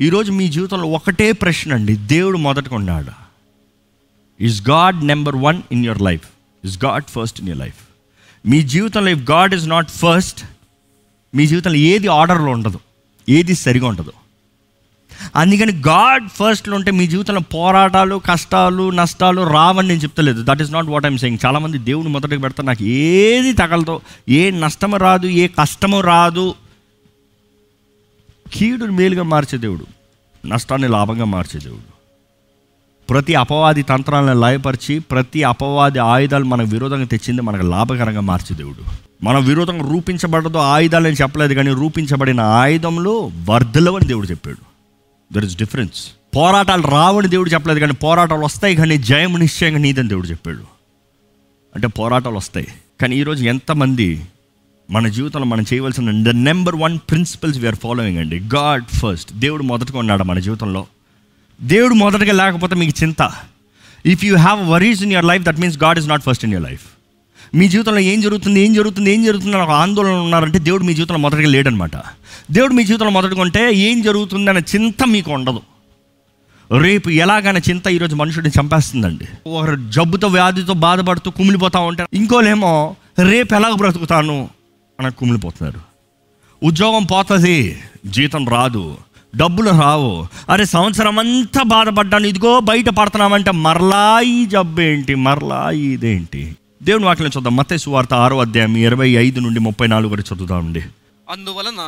ఈరోజు మీ జీవితంలో ఒకటే ప్రశ్న అండి. దేవుడు మొదటగా ఉన్నాడు is God number one in your life is God first in your life మీ జీవితంలో if God is not first మీ జీవితంలో ఏది ఆర్డర్లో ఉండదు? ఏది సరిగా ఉండదు? అందుకని గాడ్ ఫస్ట్లో ఉంటే మీ జీవితంలో పోరాటాలు కష్టాలు నష్టాలు రావని నేను చెప్తలేదు. That is not what I'm saying చాలామంది దేవుడు మొదటికి పెడతారు. నాకు ఏది తగలదు ఏ నష్టము రాదు ఏ కష్టము రాదు కీడుని మేలుగా మార్చే దేవుడు నష్టాన్ని లాభంగా మార్చే దేవుడు. ప్రతి అపవాది తంత్రాలను లయపరిచి ప్రతి అపవాది ఆయుధాలు మనకు విరోధంగా తెచ్చింది మనకు లాభకరంగా మార్చే దేవుడు. మన విరోధంగా రూపించబడదో ఆయుధాలు అని చెప్పలేదు కానీ రూపించబడిన ఆయుధంలో వర్ధలవని దేవుడు చెప్పాడు. దర్ ఇస్ డిఫరెన్స్ పోరాటాలు రావని దేవుడు చెప్పలేదు కానీ పోరాటాలు వస్తాయి కానీ జయం నిశ్చయంగా నీదని దేవుడు చెప్పాడు. అంటే పోరాటాలు వస్తాయి. కానీ ఈరోజు ఎంతమంది మన జీవితంలో మనం చేయవలసిన the number one principles we're following అండి. గాడ్ ఫస్ట్ దేవుడు మొదటగా ఉన్నాడు మన జీవితంలో. దేవుడు మొదటగా లేకపోతే మీకు చింత. If you have worries in your life that means God is not first in your life మీ జీవితంలో ఏం జరుగుతుంది ఏం జరుగుతుంది ఏం జరుగుతుంది అని ఒక ఆందోళన ఉన్నారంటే దేవుడు మీ జీవితంలో మొదటగా లేడనమాట. దేవుడు మీ జీవితంలో మొదటగా ఉంటే ఏం జరుగుతుంది అనే చింత మీకు ఉండదు. రేపు ఎలాగైనా చింత ఈరోజు మనుషుడిని చంపేస్తుందండి. ఒకరు జబ్బుతో వ్యాధితో బాధపడుతూ కుమిలిపోతా ఉంటారు. ఇంకోలేమో రేపు ఎలాగ బ్రతుకుతాను? అని కుమిలిపోతున్నారు ఉద్యోగం పోతుంది జీతం రాదు డబ్బులు రావు. అరే సంవత్సరం అంతా బాధపడ్డాను ఇదిగో బయట పడుతున్నామంటే మరలా ఈ జబ్బు ఏంటి మరలా ఇదేంటి? దేవుని వాక్యం చూద్దాం. మత్తే సువార్త ఆరో అధ్యాయం ఇరవై ఐదు నుండి ముప్పై నాలుగు వరకు చదువుదామండి. అందువలన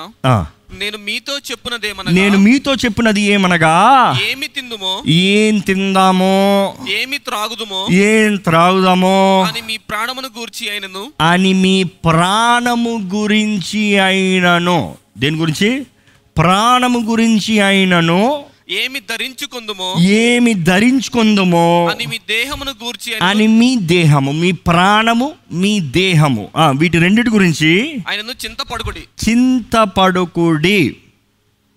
నేను మీతో చెప్పున్నదేమనగా నేను మీతో చెప్పినది ఏమనగా? ఏమి తిందుమో? ఏం తిందామో? ఏమి త్రాగుదుమో? ఏం త్రాగుదామో? అని మీ ప్రాణమును గూర్చి అయినను? అని మీ ప్రాణము గురించి అయినను. దేని గురించి? ప్రాణము గురించి అయినను. ఏమి ధరించుకుందుమో ఏమి ధరించుకుందమో అని మీ దేహమును గూర్చి అని మీ దేహము మీ ప్రాణము మీ దేహము. వీటి రెండిటి గురించి ఆయనను చింతపడుకుడి. చింతపడుకుడి.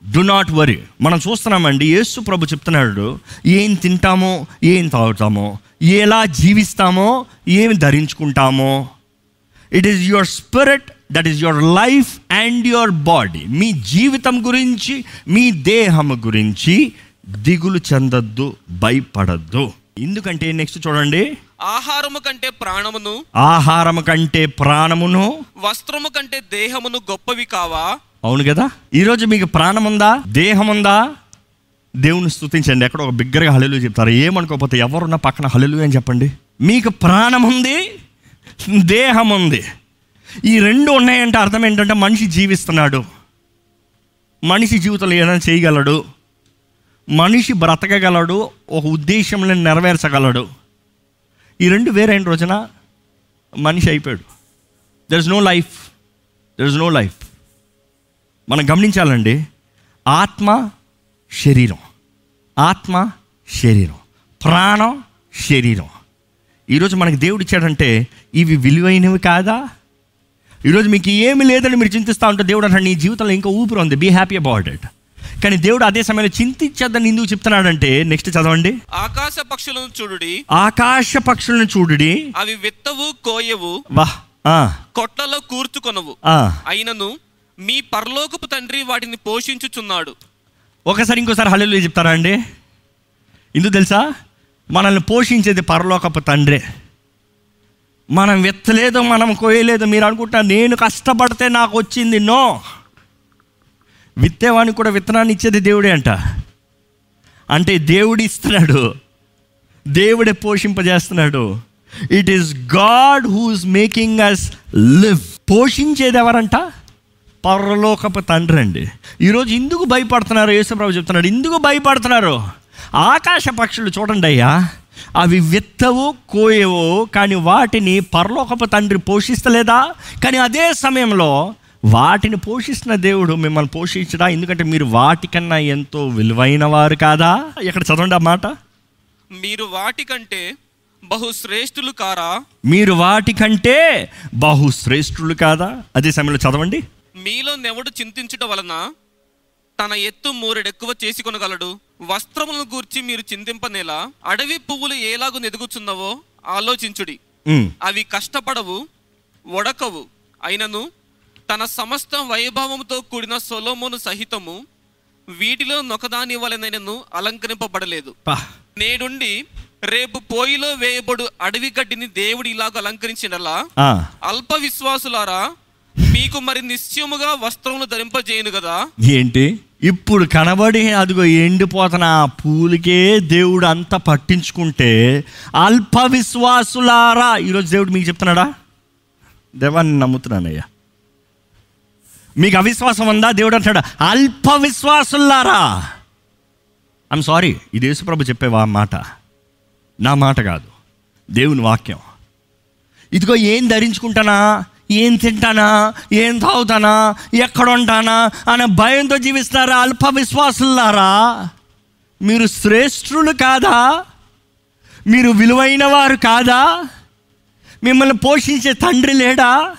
డు నాట్ వరీ మనం చూస్తున్నామండి యేసు ప్రభు చెప్తున్నాడు ఏం తింటామో ఏం తాగుతామో ఎలా జీవిస్తామో ఏమి ధరించుకుంటామో. It is your spirit that is your life and your body మీ జీవితం గురించి మీ దేహం గురించి దిగులు చెందొద్దు భయపడద్దు. ఎందుకంటే నెక్స్ట్ చూడండి. ఆహారము కంటే ప్రాణమును ఆహారము కంటే ప్రాణమును వస్త్రము కంటే దేహమును గొప్పవి కావా? అవును కదా? ఈరోజు మీకు ప్రాణం ఉందా దేహం ఉందా దేవుని స్తుతించండి. ఎక్కడ ఒక బిగ్గరగా హలెలు చెప్తారు. ఏమనుకోకపోతే ఎవరున్నా పక్కన హలెలు అని చెప్పండి. మీకు ప్రాణం ఉంది దేహం ఉంది ఈ రెండు ఉన్నాయంటే అర్థం ఏంటంటే మనిషి జీవిస్తున్నాడు. మనిషి జీవితంలో ఏదైనా చేయగలడు. మనిషి బ్రతకగలడు. ఒక ఉద్దేశంలో నెరవేర్చగలడు. ఈ రెండు వేరైన రోజున? మనిషి అయిపోయాడు. There is no life there is no life మనం గమనించాలండి. ఆత్మ శరీరం. ఆత్మ శరీరం. ప్రాణం శరీరం. ఈరోజు మనకి దేవుడు ఇచ్చాడంటే ఇవి విలువైనవి కాదా? ఈరోజు మీకు ఏమి లేదని మీరు చింతిస్తూ ఉంటే దేవుడు అంటే నీ జీవితంలో ఇంకా ఊపిరి ఉంది. బీ హ్యాపీ అబౌట్ ఇట్ కానీ దేవుడు అదే సమయంలో చింతించద్దని ఎందుకు చెప్తున్నాడంటే నెక్స్ట్ చదవండి. ఆకాశ పక్షులను చూడుడి. ఆకాశ పక్షులను చూడుడి. అవి విత్తవు కోయవు. వాహ్ కొట్లలో కూర్చుకొనవు. అయినను మీ పరలోకపు తండ్రి వాటిని పోషించుచున్నాడు. ఒకసారి ఇంకోసారి హల్లెలూయా చెప్తారా అండి? ఎందుకు తెలుసా? మనల్ని పోషించేది పరలోకపు తండ్రే. మనం విత్తలేదు మనం కోయలేదు మీరు అనుకుంటా నేను కష్టపడితే నాకు వచ్చింది నో. విత్తేవానికి కూడా విత్తనాన్ని ఇచ్చేది దేవుడే అంట. అంటే దేవుడు ఇస్తున్నాడు. దేవుడే పోషింపజేస్తున్నాడు. It is God who's making us live పోషించేది ఎవరంట? పరలోకపు తండ్రి అండి. ఈరోజు ఎందుకు భయపడుతున్నారు? యేసుప్రభు చెప్తున్నాడు ఎందుకు భయపడుతున్నారు? ఆకాశ పక్షులు చూడండి అయ్యా. అవి విత్తవు కోయవు కానీ వాటిని పరలోకపు తండ్రి పోషిస్తలేదా? కానీ అదే సమయంలో వాటిని పోషిస్తున్న దేవుడు మిమ్మల్ని పోషించడా? ఎందుకంటే మీరు వాటికన్నా ఎంతో విలువైన వారు కాదా? ఇక్కడ చదవండి ఆ మాట. మీరు వాటికంటే బహు శ్రేష్ఠులు కారా? మీరు వాటికంటే బహుశ్రేష్ఠులు కాదా? అదే సమయంలో చదవండి. మీలో నెవడు చింతించుట వలన తన ఎత్తు మూరెడెక్కువ చేసుకొనగలడు. వస్త్రములను గూర్చి మీరు చింతింపనేలా అడవి పువ్వులు ఏలాగు నెదుగుచున్నవో ఆలోచించుడి. అవి కష్టపడవు వడకవు. అయినను తన సమస్త వైభవముతో కూడిన సొలోమోను సహితము వీటిలో నొకదాని వలనైనను అలంకరింపబడలేదు. నేడుండి రేపు పోయిలో వేయబడు అడవి గడ్డిని దేవుడు ఇలాగ అలంకరించినలా అల్ప విశ్వాసులారా మీకు మరి నిశ్చయముగా వస్త్రములు ధరింపజేయను కదా ఏంటి? ఇప్పుడు కనబడి అదిగో ఎండిపోతున్న ఆ పూలకే దేవుడు అంత పట్టించుకుంటే అల్ప విశ్వాసులారా. ఈరోజు దేవుడు మీకు చెప్తున్నాడా? దేవాన్ని నమ్ముతున్నానయ్యా. మీకు అవిశ్వాసం ఉందా? దేవుడు అంటున్నాడా అల్ప విశ్వాసులారా. ఐమ్ సారీ ఇది యేసుప్రభు చెప్పేవా మాట. నా మాట కాదు దేవుని వాక్యం. ఇదిగో ఏం ధరించుకుంటానా? ఏం తింటానా? ఏం తాగుతానా? ఎక్కడ ఉంటానా అనే భయంతో జీవిస్తారా అల్ప విశ్వాసులారా. మీరు శ్రేష్ఠులు కాదా? మీరు విలువైన వారు కాదా? మిమ్మల్ని పోషించే తండ్రి లేడా?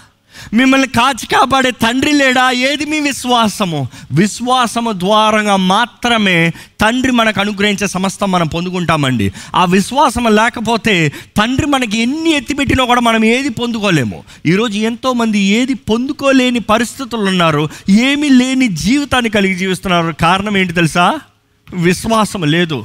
మిమ్మల్ని కాచి కాపాడే తండ్రి లేడా? ఏది మీ విశ్వాసము? విశ్వాసము ద్వారంగా మాత్రమే తండ్రి మనకు అనుగ్రహించే సమస్తం మనం పొందుకుంటామండి. ఆ విశ్వాసం లేకపోతే తండ్రి మనకి ఎన్ని ఎత్తిపెట్టినా కూడా మనం ఏది పొందుకోలేము. ఈరోజు ఎంతోమంది ఏది పొందుకోలేని పరిస్థితులు ఉన్నారు ఏమీ లేని జీవితాన్ని కలిగి జీవిస్తున్నారు. కారణం ఏంటి తెలుసా? విశ్వాసం లేదు.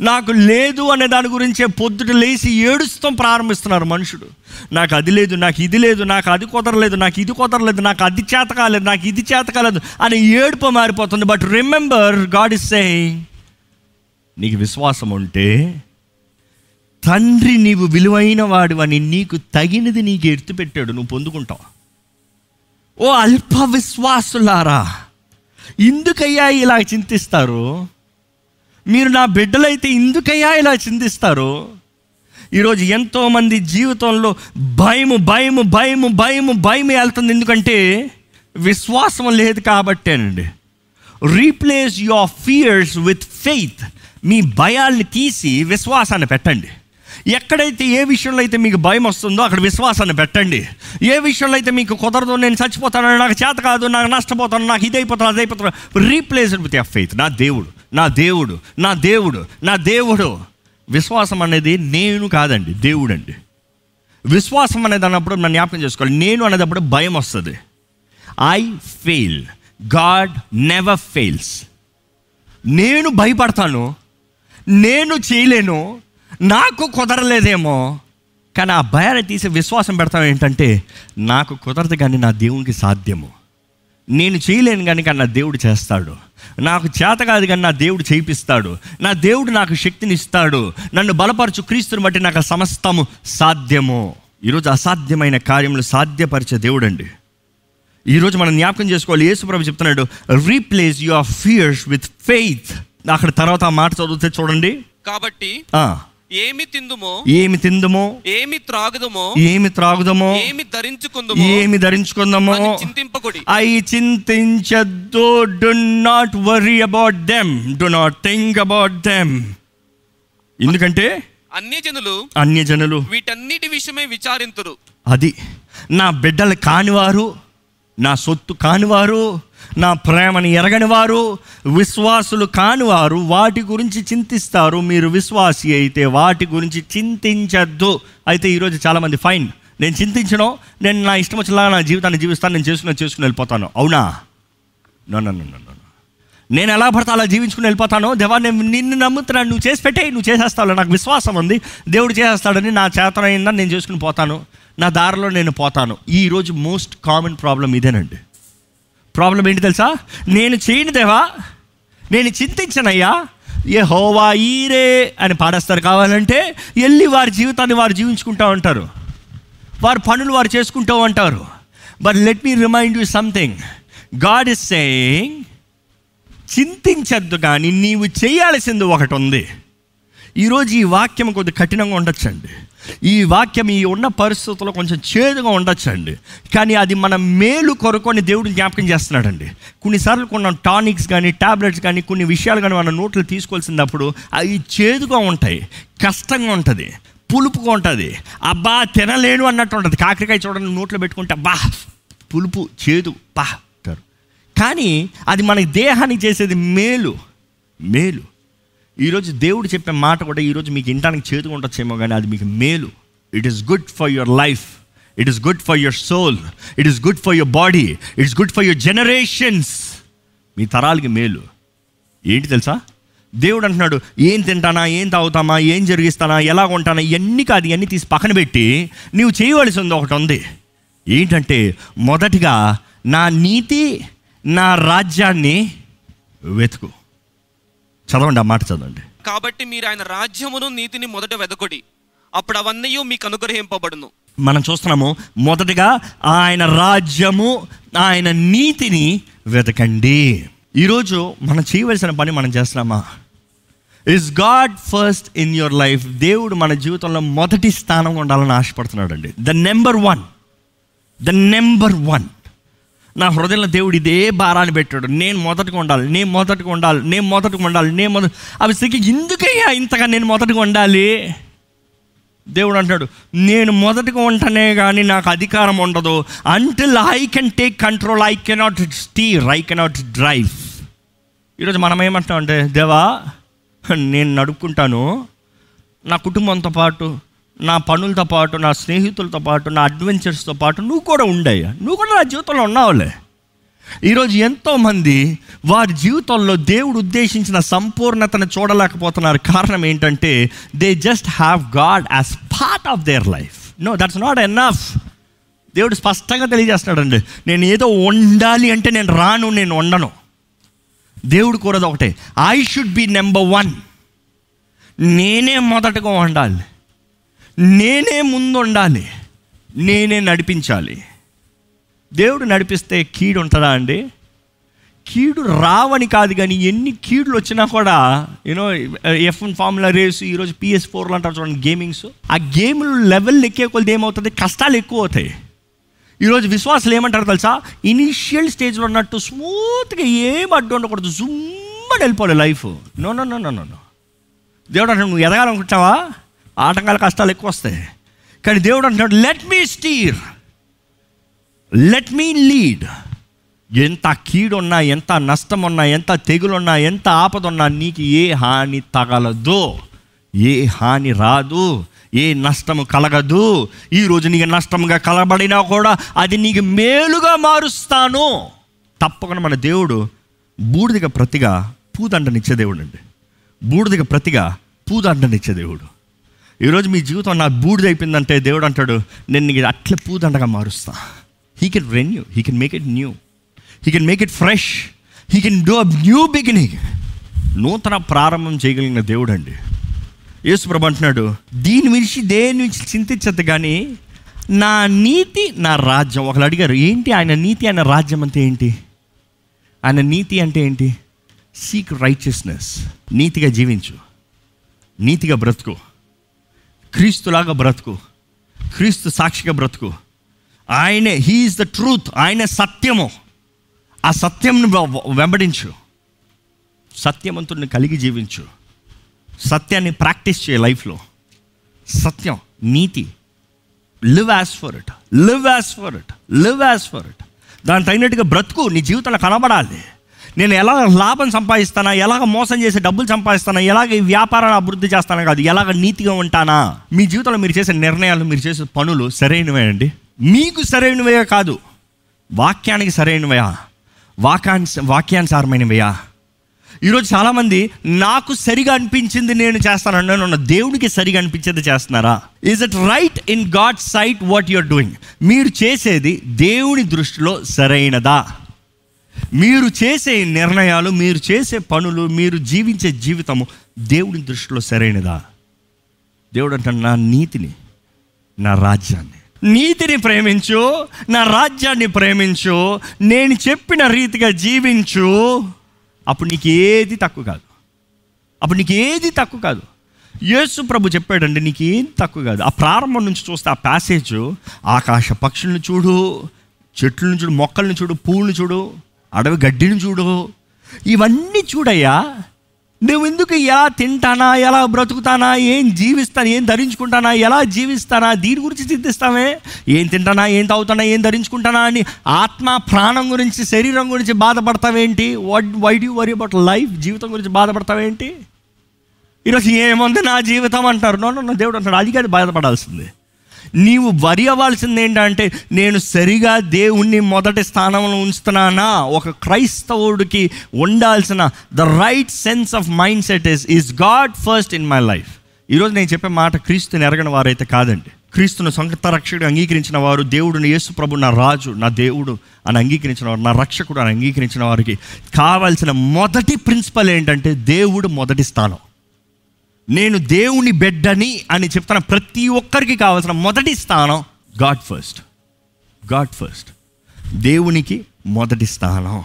నాకు లేదు అనే దాని గురించే పొద్దుట లేచి ఏడుస్తాం ప్రారంభిస్తున్నారు మనుషుడు. నాకు అది లేదు నాకు ఇది లేదు నాకు అది కుదరలేదు నాకు ఇది కుదరలేదు నాకు అది చేత కాలేదు నాకు ఇది చేత కాలేదు అని ఏడుపు మారిపోతుంది. But remember God is saying నీకు విశ్వాసం ఉంటే తండ్రి నీవు విలువైన వాడివని నీకు తగినది నీకు ఎత్తుపెట్టాడు నువ్వు పొందుకుంటావు. ఓ అల్ప విశ్వాసులారా ఎందుకయ్యా ఇలా చింతిస్తారు? మీరు నా బిడ్డలైతే ఎందుకయ్యా ఇలా చిందిస్తారు? ఈరోజు ఎంతోమంది జీవితంలో భయము భయము భయము భయము భయం వెళ్తుంది. ఎందుకంటే విశ్వాసం లేదు కాబట్టేనండి. Replace your fears with faith మీ భయాల్ని తీసి విశ్వాసాన్ని పెట్టండి. ఎక్కడైతే ఏ విషయంలో అయితే మీకు భయం వస్తుందో అక్కడ విశ్వాసాన్ని పెట్టండి. ఏ విషయంలో అయితే మీకు కుదరదు నేను చచ్చిపోతాను నాకు చేత కాదు నాకు నష్టపోతాను నాకు ఇదైపోతాను అదైపోతాను రీప్లేస్ విత్ యర్ ఫెయిత్ నా దేవుడు నా దేవుడు నా దేవుడు నా దేవుడు. విశ్వాసం అనేది నేను కాదండి దేవుడు అండి విశ్వాసం అనేది అన్నప్పుడు నన్ను జ్ఞాపకం చేసుకోవాలి. నేను అనేటప్పుడు భయం వస్తుంది. I fail God never fails నేను భయపడతాను. నేను చేయలేను. నాకు కుదరలేదేమో. కానీ ఆ భయాన్ని తీసి విశ్వాసం పెడతాం ఏంటంటే నాకు కుదరదు కానీ నా దేవునికి సాధ్యము. నేను చేయలేను కానీ కానీ నా దేవుడు చేస్తాడు. నాకు చేత కాదు కానీ నా దేవుడు చేయిస్తాడు నా దేవుడు నాకు శక్తిని ఇస్తాడు నన్ను బలపరచు క్రీస్తుని బట్టి నాకు సమస్తము సాధ్యము. ఈరోజు అసాధ్యమైన కార్యములు సాధ్యపరిచే దేవుడు అండి ఈరోజు మనం జ్ఞాపకం చేసుకోవాలి. యేసుప్రభు చెప్తున్నాడు replace your fears with faith అక్కడ తర్వాత ఆ మాట చదివితే చూడండి. కాబట్టి ఏమి తిందుమో ఏమి తిందమో ఏమి త్రాగుదమో ఏమి త్రాగుదమో ఏమి ధరించుకుందుమో ఏమి ధరించుకుందామో చింతింపకుడి. I చింతించద్దు. Do not worry about them do not think about them ఎందుకంటే అన్యజనులు అన్యజనులు వీటన్నిటి విషయమే విచారింతురు. అది నా బిడ్డలు కానివారు నా సొత్తు కానివారు నా ప్రేమని ఎరగని వారు విశ్వాసులు కానివారు వాటి గురించి చింతిస్తారు మీరు విశ్వాసి అయితే వాటి గురించి చింతించద్దు. అయితే ఈరోజు చాలామంది ఫైన్ నేను చింతించను నేను నా ఇష్టం వచ్చేలా నా జీవితాన్ని జీవిస్తాను నేను చేసుకుని చేసుకుని వెళ్ళిపోతాను. అవునా? No no no no. నేను ఎలా పడతా అలా జీవించుకుని వెళ్ళిపోతాను? దేవా నేను నిన్ను నమ్ముతున్నాను నువ్వు చేసి పెట్టే నువ్వు చేసేస్తావు నాకు విశ్వాసం ఉంది. దేవుడు చేసేస్తాడని నా చేతనైందని నేను చేసుకుని పోతాను. నా దారిలో నేను పోతాను. ఈరోజు మోస్ట్ కామన్ ప్రాబ్లం ఇదేనండి. ప్రాబ్లం ఏంటి తెలుసా? నేను చేయను దేవా నేను చింతించనయ్యా. ఏ హోవా ఈరే అని పాడేస్తారు కావాలంటే వెళ్ళి వారి జీవితాన్ని వారు జీవించుకుంటూ ఉంటారు. వారి పనులు వారు చేసుకుంటూ ఉంటారు. But let me remind you something God is saying చింతించద్దు కానీ నీవు చేయాల్సింది ఒకటి ఉంది ఈరోజు ఈ వాక్యం కొద్ది కఠినంగా ఉండొచ్చండి. ఈ వాక్యం ఈ ఉన్న పరిస్థితుల్లో కొంచెం చేదుగా ఉండొచ్చండి. కానీ అది మన మేలు కొరకొని దేవుడు జ్ఞాపకం చేస్తున్నాడండి. కొన్నిసార్లు కొన్ని టానిక్స్ కానీ టాబ్లెట్స్ కానీ కొన్ని విషయాలు కానీ మన నోట్లు తీసుకోవాల్సినప్పుడు అవి చేదుగా ఉంటాయి కష్టంగా ఉంటుంది పులుపుగా ఉంటుంది. అబ్బా తినలేను అన్నట్టు ఉంటుంది. కాకరకాయ చూడండి నోట్లో పెట్టుకుంటే అబ్బా పులుపు చేదు పా. కానీ అది మన దేహానికి చేసేది మేలు. మేలు. ఈరోజు దేవుడు చెప్పే మాట కూడా ఈరోజు మీకు ఇంటానికి చేతుగా ఉండొచ్చేమో కానీ అది మీకు మేలు. It is good for your life it is good for your soul it is good for your body it's good for your generations మీ తరాలకి మేలు. ఏంటి తెలుసా? దేవుడు అంటున్నాడు ఏం తింటానా? ఏం తాగుతామా? ఏం జరిగిస్తానా? ఎలా ఉంటానా? ఇవన్నీ కాదు ఇవన్నీ తీసి పక్కన పెట్టి నీవు చేయవలసింది ఒకటి ఉంది. ఏంటంటే మొదటిగా నా నీతి నా రాజ్యాన్ని వెతుకు. చదవండి ఆ మాట చదవండి. కాబట్టి మీరు ఆయన రాజ్యమును నీతిని మొదట వెదకొడి. అప్పుడు అవన్నీ మీకు అనుగ్రహింపబడును. మనం చూస్తున్నాము మొదటగా ఆయన రాజ్యము ఆయన నీతిని వెతకండి. ఈరోజు మనం చేయవలసిన పని మనం చేస్తున్నామా? Is God first in your life దేవుడు మన జీవితంలో మొదటి స్థానం ఉండాలని ఆశపడుతున్నాడు అండి the number one the number one నా హృదయంలో దేవుడు ఇదే భారాన్ని పెట్టాడు. నేను మొదటగా ఉండాలి నేను మొదటగా ఉండాలి నేను మొదటగా ఉండాలి నేను మొదటి అవి సిగ్గు ఎందుకయ్యా ఇంతగా నేను మొదటగా ఉండాలి? దేవుడు అంటాడు నేను మొదటగా ఉంటనే కానీ నాకు అధికారం ఉండదు. Until I can take control I cannot steer I cannot drive ఈరోజు మనం ఏమంటాం అంటే దేవా నేను నడుపుకుంటాను నా కుటుంబంతో పాటు నా పనులతో పాటు నా స్నేహితులతో పాటు నా అడ్వెంచర్స్తో పాటు నువ్వు కూడా ఉండయ్యా. నువ్వు కూడా నా జీవితంలో ఉన్నావులే. ఈరోజు ఎంతోమంది వారి జీవితంలో దేవుడు ఉద్దేశించిన సంపూర్ణతను చూడలేకపోతున్నారు. కారణం ఏంటంటే they just have God as part of their life no that's not enough దేవుడు స్పష్టంగా తెలియజేస్తున్నాడండి. నేను ఏదో వండాలి అంటే నేను రాను నేను వండను దేవుడు కోరదు ఒకటే I should be number one నేనే మొదటగా వండాలి నేనే ముందుండాలి. నేనే నడిపించాలి. దేవుడు నడిపిస్తే కీడు ఉంటుందా అండి? కీడు రావని కాదు కానీ ఎన్ని కీడులు వచ్చినా కూడా you know F one formula race ఈరోజు పిఎస్ ఫోర్లు అంటారు చూడండి గేమింగ్స్ ఆ గేమ్లు లెవెల్ ఎక్కే కొలది ఏమవుతుంది? కష్టాలు ఎక్కువ అవుతాయి. ఈరోజు విశ్వాసాలు ఏమంటారు తెలుసా? ఇనిషియల్ స్టేజ్లో ఉన్నట్టు స్మూత్గా ఏం అడ్డు ఉండకూడదు. జుమ్మని వెళ్ళిపోవాలి life no no no no no దేవుడు అంటే నువ్వు ఎదగాలనుకుంటావా ఆటంకాల కష్టాలు ఎక్కువ వస్తాయి. కానీ దేవుడు అంటున్నాడు let me steer let me lead ఎంత కీడున్నా ఎంత నష్టం ఉన్నా ఎంత తెగులున్నా ఎంత ఆపద ఉన్నా నీకు ఏ హాని తగలదు. ఏ హాని రాదు. ఏ నష్టము కలగదు. ఈరోజు నీకు నష్టంగా కలబడినా కూడా అది నీకు మేలుగా మారుస్తాను. తప్పకుండా మన దేవుడు బూడిదిగా ప్రతిగా పూదండనిచ్చే దేవుడు అండి బూడిదిగా ప్రతిగా పూదండనిచ్చే దేవుడు. ఈరోజు మీ జీవితం నా బూడిద అయిపోయిందంటే దేవుడు అంటాడు నేను నీకు అట్లే పూదండగా మారుస్తా. He can renew he can make it new he can make it fresh he can do a new beginning నూతన ప్రారంభం చేయగలిగిన దేవుడు అండి యేసుప్రభు అంటున్నాడు దీని నుంచి దేని నుంచి చింతించద్దు కానీ నా నీతి నా రాజ్యం. ఒకరు అడిగారు ఏంటి ఆయన నీతి ఆయన రాజ్యం అంటే ఏంటి? ఆయన నీతి అంటే ఏంటి? సీక్ రైచియస్నెస్ నీతిగా జీవించు. నీతిగా బ్రతుకు. క్రీస్తులాగా బ్రతుకు. క్రీస్తు సాక్షిగా బ్రతుకు. ఆయనే హీఈస్ ద ట్రూత్ ఆయనే సత్యము. ఆ సత్యంను వెంబడించు. సత్యవంతుడిని కలిగి జీవించు. సత్యాన్ని ప్రాక్టీస్ చేయ లైఫ్లో. సత్యం నీతి. Live as for it live as for it live as for it దాని తగినట్టుగా బ్రతుకు. నీ జీవితంలో కనబడాలి. నేను ఎలా లాభం సంపాదిస్తానా? ఎలాగ మోసం చేసి డబ్బులు సంపాదిస్తానా? ఎలాగ ఈ వ్యాపారాన్ని అభివృద్ధి చేస్తానా కాదు ఎలాగ నీతిగా ఉంటానా? మీ జీవితంలో మీరు చేసే నిర్ణయాలు మీరు చేసే పనులు సరైనవే అండి. మీకు సరైనవే కాదు వాక్యానికి సరైనవయా వాకాన్స్ వాక్యానుసారమైనవయా? ఈరోజు చాలామంది నాకు సరిగా అనిపించింది నేను చేస్తాను అన్న దేవుడికి సరిగా అనిపించేది చేస్తున్నారా? Is it right in God sight what you're doing మీరు చేసేది దేవుని దృష్టిలో సరైనదా? మీరు చేసే నిర్ణయాలు మీరు చేసే పనులు మీరు జీవించే జీవితము దేవుని దృష్టిలో సరైనదా? దేవుడు అంటే నా నీతిని నా రాజ్యాన్ని. నీతిని ప్రేమించు నా రాజ్యాన్ని ప్రేమించు నేను చెప్పిన రీతిగా జీవించు. అప్పుడు నీకు ఏది తక్కువ కాదు. అప్పుడు నీకు ఏది తక్కువ కాదు. యేసు ప్రభు చెప్పాడండి నీకు ఏది తక్కువ కాదు. ఆ ప్రారంభం నుంచి చూస్తే ఆ ప్యాసేజ్ ఆకాశ పక్షులను చూడు చెట్లను చూడు మొక్కలను చూడు పూలను చూడు అడవి గడ్డిని చూడు. ఇవన్నీ చూడయ్యా నువ్వు ఎందుకు ఎలా తింటానా ఎలా బ్రతుకుతానా ఏం జీవిస్తానా ఏం ధరించుకుంటానా ఎలా జీవిస్తానా దీని గురించి చింతిస్తామే ఏం తింటానా ఏం తాగుతానా ఏం ధరించుకుంటానా అని ఆత్మ ప్రాణం గురించి శరీరం గురించి బాధపడతావేంటి? What why do worry about life జీవితం గురించి బాధపడతావేంటి? ఈరోజు ఏముంది నా జీవితం అంటారు. నో నో, దేవుడు అంటాడు. అది కాదు బాధపడాల్సింది. నీవు వరి అవ్వాల్సింది ఏంటంటే నేను సరిగా దేవుణ్ణి మొదటి స్థానంలో ఉంచుతున్నానా? ఒక క్రైస్తవుడికి ఉండాల్సిన the right sense of mind set is is God first in my life ఈరోజు నేను చెప్పే మాట క్రీస్తుని ఎరగని వారైతే కాదండి. క్రీస్తును సొంత రక్షకుడు అంగీకరించిన వారు దేవుడుని యేసు ప్రభు నా రాజు నా దేవుడు అని అంగీకరించిన వారు నా రక్షకుడు అని అంగీకరించిన వారికి కావాల్సిన మొదటి ప్రిన్సిపల్ ఏంటంటే దేవుడు మొదటి స్థానం. నేను దేవుని బిడ్డని అని చెప్తున్న ప్రతి ఒక్కరికి కావాల్సిన మొదటి స్థానం గాడ్ ఫస్ట్. God first. దేవునికి మొదటి స్థానం.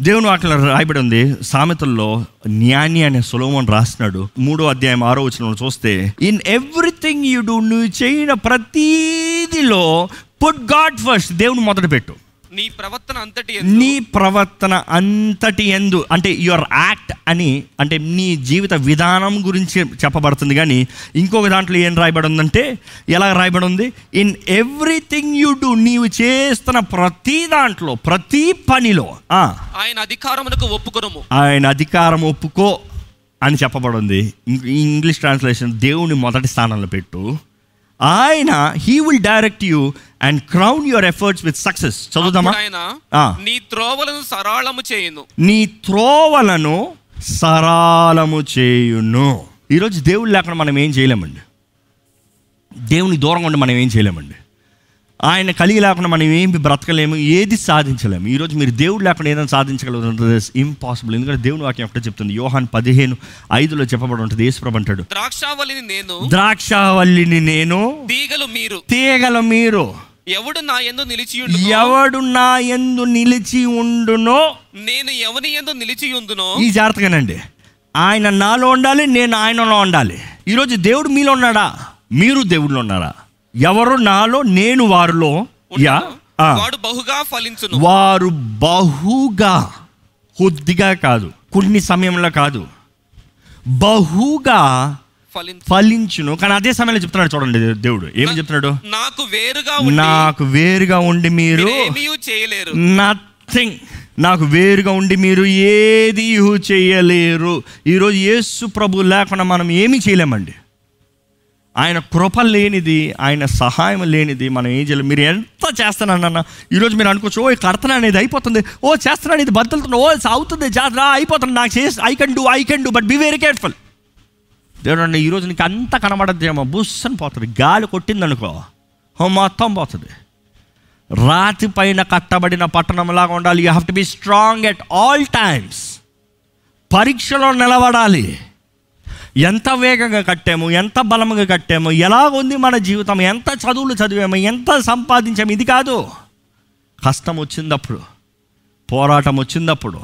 దేవుని వాటిలో రాయబడి ఉంది సామెతల్లో న్యాని అనే సులోమన్ రాసినాడు మూడో అధ్యాయం ఆరో వచ్చిన చూస్తే ఇన్ ఎవ్రీథింగ్ యూ డూ నువ్వు చేయిన ప్రతీదిలో పుట్ గాడ్ ఫస్ట్ దేవుని మొదట పెట్టు. నీ ప్రవర్తన అంతటి నీ ప్రవర్తన అంతటి ఎందు. అంటే యువర్ యాక్ట్ అని అంటే నీ జీవిత విధానం గురించి చెప్పబడుతుంది. కానీ ఇంకొక దాంట్లో ఏం రాయబడి ఉందంటే ఎలా రాయబడి ఉంది ఇన్ ఎవ్రీథింగ్ యూ డూ నీవు చేస్తున్న ప్రతి దాంట్లో ప్రతి పనిలో ఆయన అధికారమునకు ఒప్పుకొనము. ఆయన అధికారం ఒప్పుకో అని చెప్పబడింది. ఇంగ్లీష్ ట్రాన్స్లేషన్ దేవుని మొదటి స్థానంలో పెట్టు. ఆయన he will direct you and crown your efforts with success చదువుదామా? ఆయన. నీ త్రోవలను సరళము చేయును. నీ త్రోవలను సరాలము చేయును. ఈరోజు దేవుడు లేకుండా మనం ఏం చేయలేమండి. దేవుని దూరంగా ఉండి మనం ఏం చేయలేమండి. ఆయన కలిగి లేకుండా మనం ఏమి బ్రతకలేము ఏది సాధించలేము. ఈరోజు మీరు దేవుడు లేకుండా ఏదైనా సాధించగలుగుతుంది ఇంపాసిబుల్ ఎందుకంటే దేవుని వాక్యం ఒకటే చెప్తుంది. యోహాన్ పదిహేను ఐదులో చెప్పబడి ఉంటుంది. యేసుప్రభు అంటాడు ద్రాక్షావళిని నేను ద్రాక్షావల్లిని నేను తీగలు మీరు తీగల మీరు ఎవడు నా ఎందు నిలిచియుండు ఎవడు నా ఎందు నిలిచి ఉండునో నేను ఎవని ఎందు నిలిచియుందునో ఈ జాగ్రత్తగానండి. ఆయన నాలో ఉండాలి నేను ఆయనలో ఉండాలి. ఈరోజు దేవుడు మీలో ఉన్నాడా? మీరు దేవుడిలో ఉన్నారా? ఎవరు నాలో నేను వారిలో. యా. వాడు బహుగా ఫలించును. వారు బహుగా కొద్దిగా కాదు కొన్ని సమయంలో కాదు బహుగా ఫలించు. ఫలించును. కానీ అదే సమయంలో చెప్తున్నాడు చూడండి దేవుడు. ఏమి చెప్తున్నాడు? నాకు వేరుగా నాకు వేరుగా ఉండి మీరు చేయలేరు. నథింగ్. నాకు వేరుగా ఉండి మీరు ఏది చేయలేరు. ఈరోజు యేసు ప్రభు లేకుండా మనం ఏమీ చేయలేమండి. ఆయన కృప లేనిది ఆయన సహాయం లేనిది మనం ఏం చేయలేము మీరు ఎంత చేస్తానన్న ఈరోజు మీరు అనుకోవచ్చు ఓ కడతన అనేది అయిపోతుంది. ఓ చేస్తున్నాను ఇది బద్దలుతున్నా ఓ అవుతుంది జాతర అయిపోతుంది. నాకు చేసి I can do I can do but be very careful దేవుడు అంటే ఈరోజు నీకు అంత కనబడద్దేమో బుస్ అని పోతుంది. గాలి కొట్టిందనుకో ఓ మొత్తం పోతుంది. రాతి పైన కట్టబడిన పట్టణంలాగా ఉండాలి. You have to be strong at all times పరీక్షలో నిలబడాలి. ఎంత వేగంగా కట్టాము ఎంత బలంగా కట్టాము ఎలా ఉంది మన జీవితం ఎంత చదువులు చదివాము ఎంత సంపాదించాము ఇది కాదు. కష్టం వచ్చిందప్పుడు పోరాటం వచ్చిందప్పుడు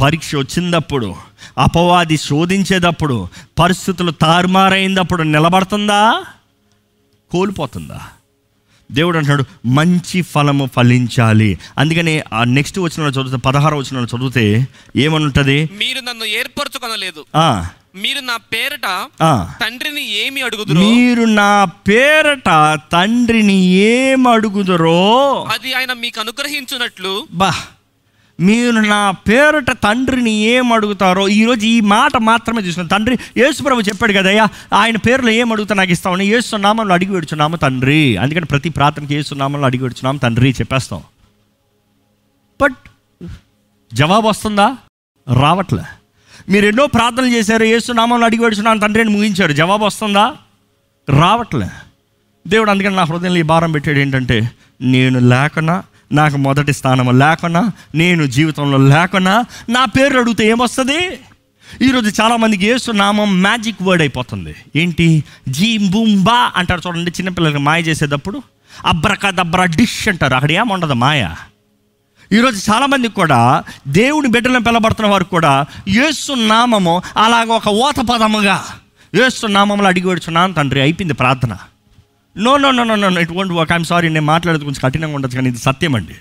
పరీక్ష వచ్చిందప్పుడు అపవాది శోధించేటప్పుడు పరిస్థితులు తారుమారైనప్పుడు నిలబడుతుందా? కోల్పోతుందా? దేవుడు అంటున్నాడు మంచి ఫలము ఫలించాలి. అందుకని ఆ నెక్స్ట్ వచ్చిన చదివితే పదహారు వచ్చిన చదివితే ఏమని ఉంటుంది మీరు నన్ను ఏర్పరచుకొనలేదు. మీరు నా పేరట. తండ్రిని ఏమి అడుగుదురో? మీరు నా పేరట తండ్రిని ఏం అడుగుదరో? అది ఆయన మీకు అనుగ్రహించున్నట్లు బా మీరు నా పేరట తండ్రిని ఏం అడుగుతారో? ఈరోజు ఈ మాట మాత్రమే చూసిన తండ్రి యేసుప్రభు చెప్పాడు కదయ్యా ఆయన పేరులో ఏం అడుగుతా నాకు ఇస్తామని యేసు నామంలో అడిగి పెడుచున్నాము తండ్రి. అందుకని ప్రతి ప్రార్థనకి యేసు నామంలో అడిగి పెడుచున్నాము తండ్రి చెప్పేస్తాం. బట్ జవాబు వస్తుందా? రావట్లే. మీరు ఎన్నో ప్రార్థనలు చేశారు యేసు నామంలో అడిగి పెడుచున్నాను తండ్రి అని ముగించారు జవాబు వస్తుందా? రావట్లే. దేవుడు అందుకని నా హృదయంలో ఈ భారం పెట్టాడు ఏంటంటే నేను లేకనా? నాకు మొదటి స్థానం లేకున్నా నేను జీవితంలో లేకున్నా నా పేరు అడిగితే ఏమొస్తుంది? ఈరోజు చాలామందికి యేసు నామం మ్యాజిక్ వర్డ్ అయిపోతుంది. ఏంటి? జీ బూమ్ అంటారు చూడండి చిన్నపిల్లలకి మాయ చేసేటప్పుడు. అబ్రక దబ్రా డిష్ అంటారు. అక్కడ ఏముండదు మాయ. ఈరోజు చాలామంది కూడా దేవుని బిడ్డలను పిలబడుతున్న వారు కూడా యేసు నామము అలాగ ఒక ఓత పదముగా యేసు నామంలో అడిగి పెడుచున్నాను తండ్రి అయిపోయింది ప్రార్థన. No no no no no it won't work I'm sorry నేను మాట్లాడేది కొంచెం కఠినంగా ఉండదు కానీ ఇది సత్యం అండి.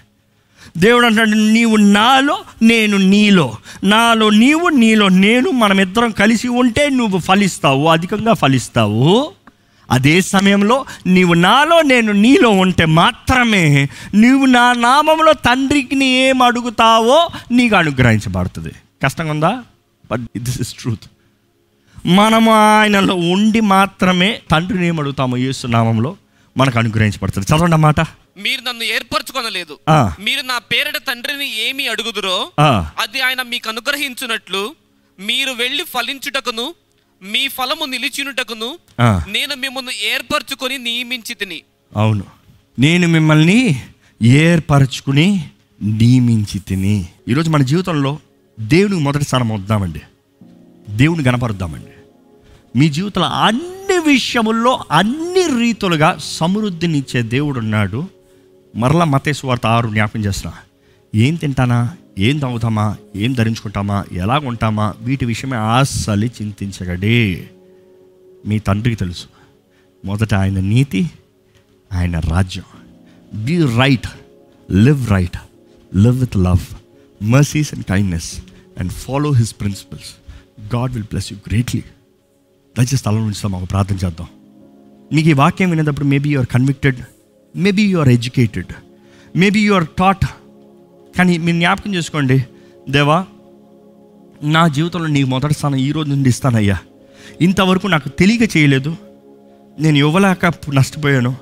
దేవుడు అంటాడు నీవు నాలో నేను నీలో. నాలో నీవు నీలో నేను మనమిద్దరం కలిసి ఉంటే నువ్వు ఫలిస్తావు అధికంగా ఫలిస్తావు. అదే సమయంలో నీవు నాలో నేను నీలో ఉంటే మాత్రమే నీవు నా నామంలో తండ్రికి నీ ఏం అడుగుతావో నీకు అనుగ్రహించబడుతుంది. కష్టంగా ఉందా బట్ దిస్ ఇస్ ట్రూత్ మనము ఆయనలో ఉండి మాత్రమే తండ్రిని ఏం అడుగుతామో యేసు నామంలో మనకు అనుగ్రహించబడుతుంది. చదవండి అన్నమాట మీరు నన్ను ఏర్పరచుకొనలేదు. మీరు నా పేరిట తండ్రిని ఏమి అడుగుదురో అది ఆయన మీకు అనుగ్రహించున్నట్లు మీరు వెళ్ళి ఫలించుటకును మీ ఫలము నిలిచినుటకును. నేను మిమ్మల్ని ఏర్పరచుకొని నియమించి తిని. అవును. నేను మిమ్మల్ని ఏర్పరచుకుని నియమించి తిని. ఈరోజు మన జీవితంలో దేవునికి మొదటి స్థానం వద్దామండి. దేవుని గణపరుద్దామండి మీ జీవితంలో అన్ని విషయముల్లో అన్ని రీతులుగా సమృద్ధినిచ్చే దేవుడు ఉన్నాడు మరలా మతేసు వార్త ఆరు జ్ఞాపకం చేస్తున్నా. ఏం తింటానా? ఏం తాగుతామా? ఏం ధరించుకుంటామా? ఎలా ఉంటామా? వీటి విషయమే ఆశలి చింతించగడే మీ తండ్రికి తెలుసు. మొదట ఆయన నీతి ఆయన రాజ్యం. Be right live right live with love mercies and kindness and follow his principles God will bless you greatly దయచేసి స్థలం నుంచి మాకు ప్రార్థన చేద్దాం. మీకు ఈ వాక్యం వినేటప్పుడు maybe you are convicted maybe you are educated maybe you are taught కానీ మీరు జ్ఞాపకం చేసుకోండి. దేవా నా జీవితంలో నీకు మొదటి స్థానం ఈ రోజు నుండి ఇస్తానయ్యా. ఇంతవరకు నాకు తెలియక చేయలేదు. నేను ఇవ్వలేక నష్టపోయాను.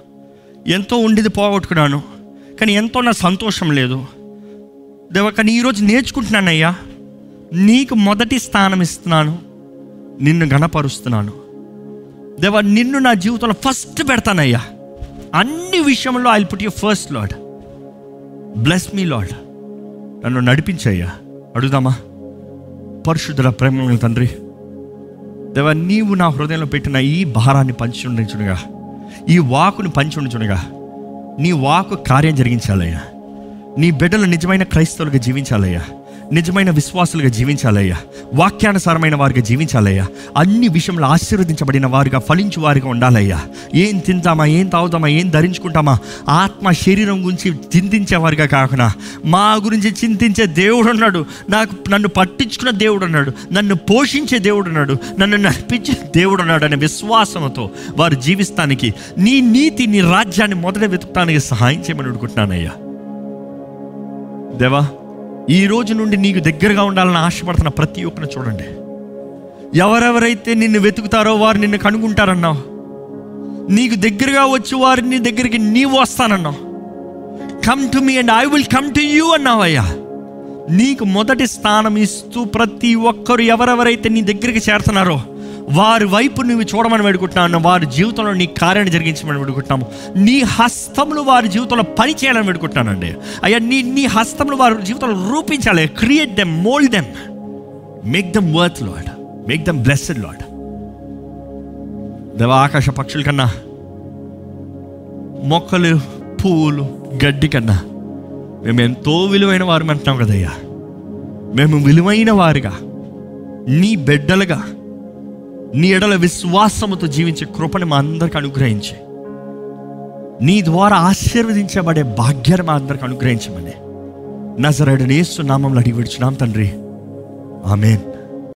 ఎంతో ఉండేది పోగొట్టుకున్నాను. కానీ ఎంతో నా సంతోషం లేదు. దేవా కానీ ఈరోజు నేర్చుకుంటున్నానయ్యా. నీకు మొదటి స్థానం ఇస్తున్నాను. నిన్ను గణపరుస్తున్నాను దేవా నిన్ను నా జీవితంలో ఫస్ట్ పెడతానయ్యా. అన్ని విషయంలో I put you first Lord bless me Lord నన్ను నడిపించయ్యా. అడుగుదామా? పరిశుద్ధుల ప్రేమ తండ్రి దేవా నీవు నా హృదయంలో పెట్టిన ఈ భారాన్ని పంచి ఉండించునుగా. ఈ వాకుని పంచి ఉండించునుగా. నీ వాకు కార్యం జరిగించాలయ్యా. నీ బిడ్డలు నిజమైన క్రైస్తవులుగా జీవించాలయ్యా. నిజమైన విశ్వాసులుగా జీవించాలయ్యా. వాక్యానుసారమైన వారిగా జీవించాలయ్యా. అన్ని విషయంలో ఆశీర్వదించబడిన వారిగా ఫలించు వారిగా ఉండాలయ్యా. ఏం తింటామా ఏం తాగుతామా ఏం ధరించుకుంటామా ఆత్మ శరీరం గురించి చింతించేవారిగా కాకుండా మా గురించి చింతించే దేవుడు ఉన్నాడు నాకు నన్ను పట్టించుకున్న దేవుడు ఉన్నాడు నన్ను పోషించే దేవుడు ఉన్నాడు నన్ను నడిపించే దేవుడు ఉన్నాడు అనే విశ్వాసంతో వారు జీవిస్తానికి నీ నీతి నీ రాజ్యాన్ని మొదట వెతుకటానికి సహాయం చేయమని అడుగుతున్నానయ్యా. దేవా ఈ రోజు నుండి నీకు దగ్గరగా ఉండాలని ఆశపడుతున్న ప్రతి ఒక్కరిని చూడండి. ఎవరెవరైతే నిన్ను వెతుకుతారో వారు నిన్ను కనుగొంటారన్నావు. నీకు దగ్గరగా వచ్చి వారిని దగ్గరికి నీవు వస్తానన్నావు. Come to me and I will come to you అన్నావయ్యా నీకు మొదటి స్థానం ఇస్తూ ప్రతి ఒక్కరు ఎవరెవరైతే నీ దగ్గరికి చేరుతున్నారో వారి వైపు నువ్వు చూడమని వేడుకుంటున్నాను వారి జీవితంలో నీ కార్యాన్ని జరిగించమని వేడుకుంటున్నాము. నీ హస్తములు వారి జీవితంలో పని చేయాలని వేడుకుంటున్నానండి. అయ్యా నీ నీ హస్తములు వారి జీవితంలో రూపించాలి. Create them mould them make them worth Lord make them blessed Lord దేవ ఆకాశ పక్షుల కన్నా మొక్కలు పువ్వులు గడ్డి కన్నా మేము ఎంతో విలువైన వారు అంటున్నాం కదయ్యా. మేము విలువైన వారుగా నీ బిడ్డలుగా నీ ఎడల విశ్వాసముతో జీవించే కృపని మా అందరికి అనుగ్రహించి. నీ ద్వారా ఆశీర్వదించబడే భాగ్యాన్ని మా అందరికి అనుగ్రహించమని. నజరడు నామంలో అడిగి విడుచున్నాం తండ్రి. ఆమెన్.